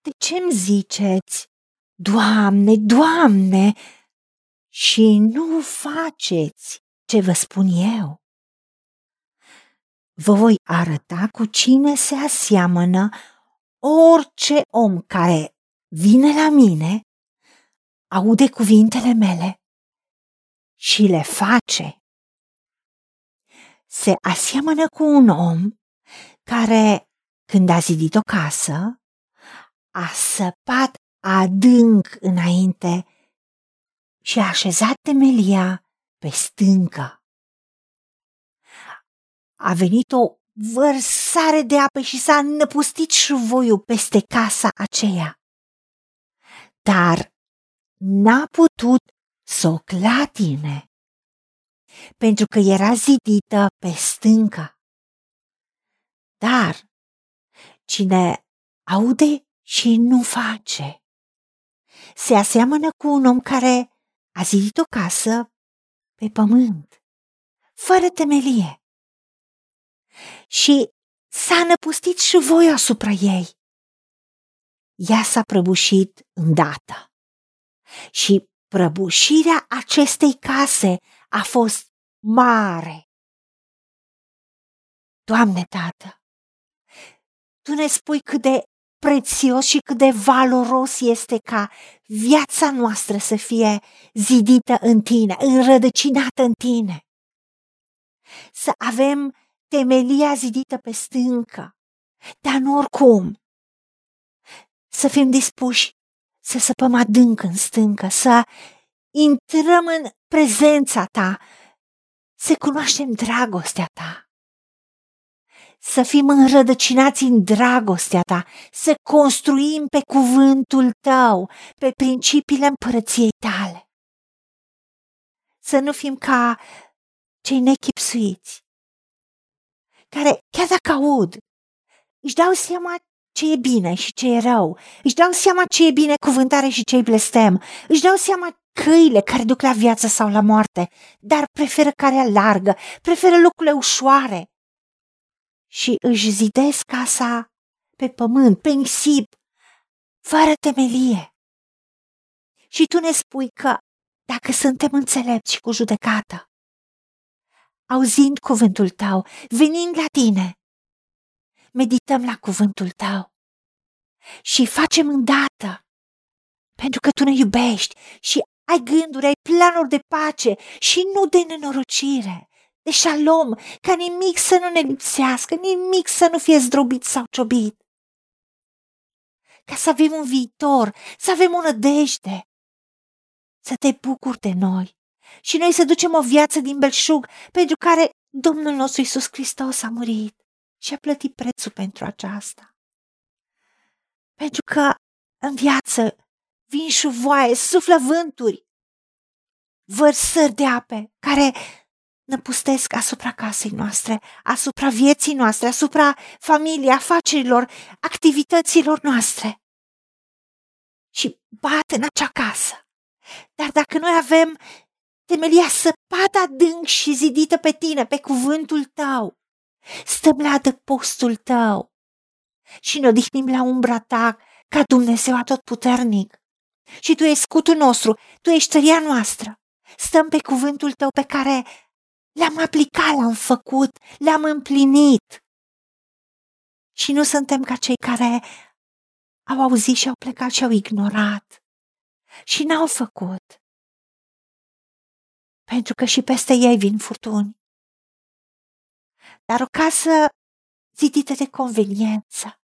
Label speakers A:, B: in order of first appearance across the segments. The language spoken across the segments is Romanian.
A: De ce îmi ziceți, Doamne, Doamne, și nu faceți ce vă spun eu? Vă voi arăta cu cine se aseamănă orice om care vine la mine, aude cuvintele mele și le face. Se aseamănă cu un om care, când a zidit o casă, a săpat adânc înainte și a așezat temelia pe stâncă. A venit o vărsare de apă și s-a năpustit șuvoiul peste casa aceea. Dar n-a putut să o clatine, pentru că era zidită pe stâncă. Dar cine aude și nu face, se aseamănă cu un om care a zidit o casă pe pământ, fără temelie. Și s-a năpustit și voi asupra ei. Ea s-a prăbușit îndată. Și prăbușirea acestei case a fost mare. Doamne, Tată, Tu ne spui cât de prețios și cât de valoros este ca viața noastră să fie zidită în tine, înrădăcinată în tine. Să avem temelia zidită pe stâncă, dar nu oricum. Să fim dispuși să săpăm adânc în stâncă, să intrăm în prezența ta, să cunoaștem dragostea ta să fim înrădăcinați în dragostea ta, să construim pe cuvântul tău, pe principiile împărăției tale. Să nu fim ca cei nechipsuiți, care, chiar dacă aud, își dau seama ce e bine și ce e rău, își dau seama ce e bine cuvântare și ce e blestem, își dau seama căile care duc la viață sau la moarte, dar preferă care largă, preferă lucrurile ușoare, și își zidesc casa pe pământ, pe nisip, fără temelie. Și tu ne spui că dacă suntem înțelepți și cu judecată, auzind cuvântul tău, venind la tine, medităm la cuvântul tău și facem îndată, pentru că tu ne iubești și ai gânduri, ai planuri de pace și nu de nenorocire de șalom, ca nimic să nu ne lipsească, nimic să nu fie zdrobit sau ciobit. Ca să avem un viitor, să avem o nădejde, să te bucuri de noi și noi să ducem o viață din belșug pentru care Domnul nostru Iisus Hristos a murit și a plătit prețul pentru aceasta. Pentru că în viață vin șuvoaie, suflă vânturi, vărsări de ape care năpustesc asupra casei noastre, asupra vieții noastre, asupra familiei, afacerilor, activităților noastre. Și bat în acea casă. Dar dacă noi avem temelia săpată adânc și zidită pe tine, pe cuvântul tău, stăm la adăpostul tău și ne odihnim la umbra ta ca Dumnezeu atotputernic. Și tu ești scutul nostru, tu ești tăria noastră. Stăm pe cuvântul tău pe care le-am aplicat, le-am făcut, le-am împlinit. Și nu suntem ca cei care au auzit și au plecat și au ignorat și n-au făcut. Pentru că și peste ei vin furtuni. Dar o casă zidită de conveniență,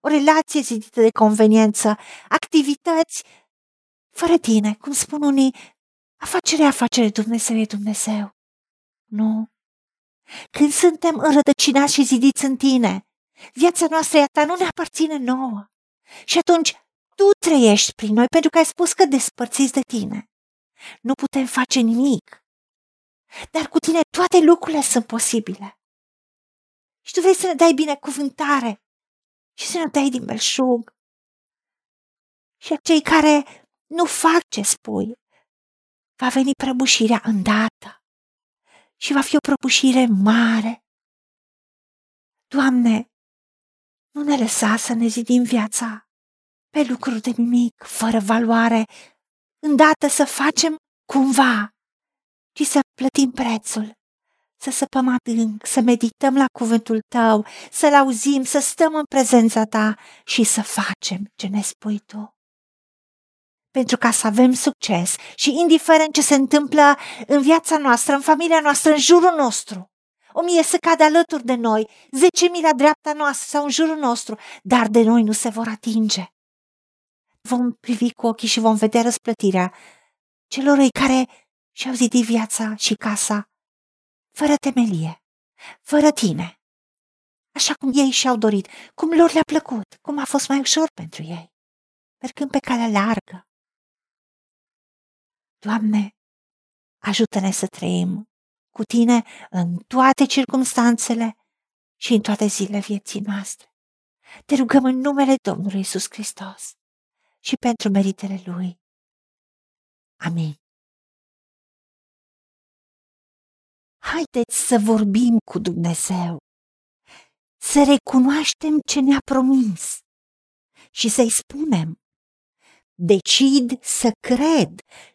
A: o relație zidită de conveniență, activități fără tine, cum spun unii, afacere, afacere, Dumnezeu e Dumnezeu. Nu. Când suntem înrădăcinați și zidiți în tine, viața noastră e a ta, nu ne aparține nouă. Și atunci tu trăiești prin noi pentru că ai spus că despărțiți de tine. Nu putem face nimic. Dar cu tine toate lucrurile sunt posibile. Și tu vrei să ne dai binecuvântare și să ne dai din belșug. Și cei care nu fac ce spui, va veni prăbușirea îndată și va fi o prăbușire mare. Doamne, nu ne lăsa să ne zidim viața pe lucruri de nimic, fără valoare, îndată să facem cumva, și să plătim prețul, să săpăm adânc, să medităm la cuvântul tău, să-l auzim, să stăm în prezența ta și să facem ce ne spui tu. Pentru ca să avem succes și indiferent ce se întâmplă în viața noastră, în familia noastră, în jurul nostru, o mie să cadă alături de noi, zece mii la dreapta noastră sau în jurul nostru, dar de noi nu se vor atinge. Vom privi cu ochii și vom vedea răsplătirea celor care și-au zidit viața și casa fără temelie, fără tine, așa cum ei și-au dorit, cum lor le-a plăcut, cum a fost mai ușor pentru ei, mergând pe calea largă. Doamne, ajută-ne să trăim cu tine în toate circumstanțele și în toate zilele vieții noastre. Te rugăm în numele Domnului Isus Hristos și pentru meritele Lui. Amin. Haideți să vorbim cu Dumnezeu, să recunoaștem ce ne-a promis și să-i spunem, decid să cred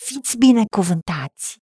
A: Fiți binecuvântați!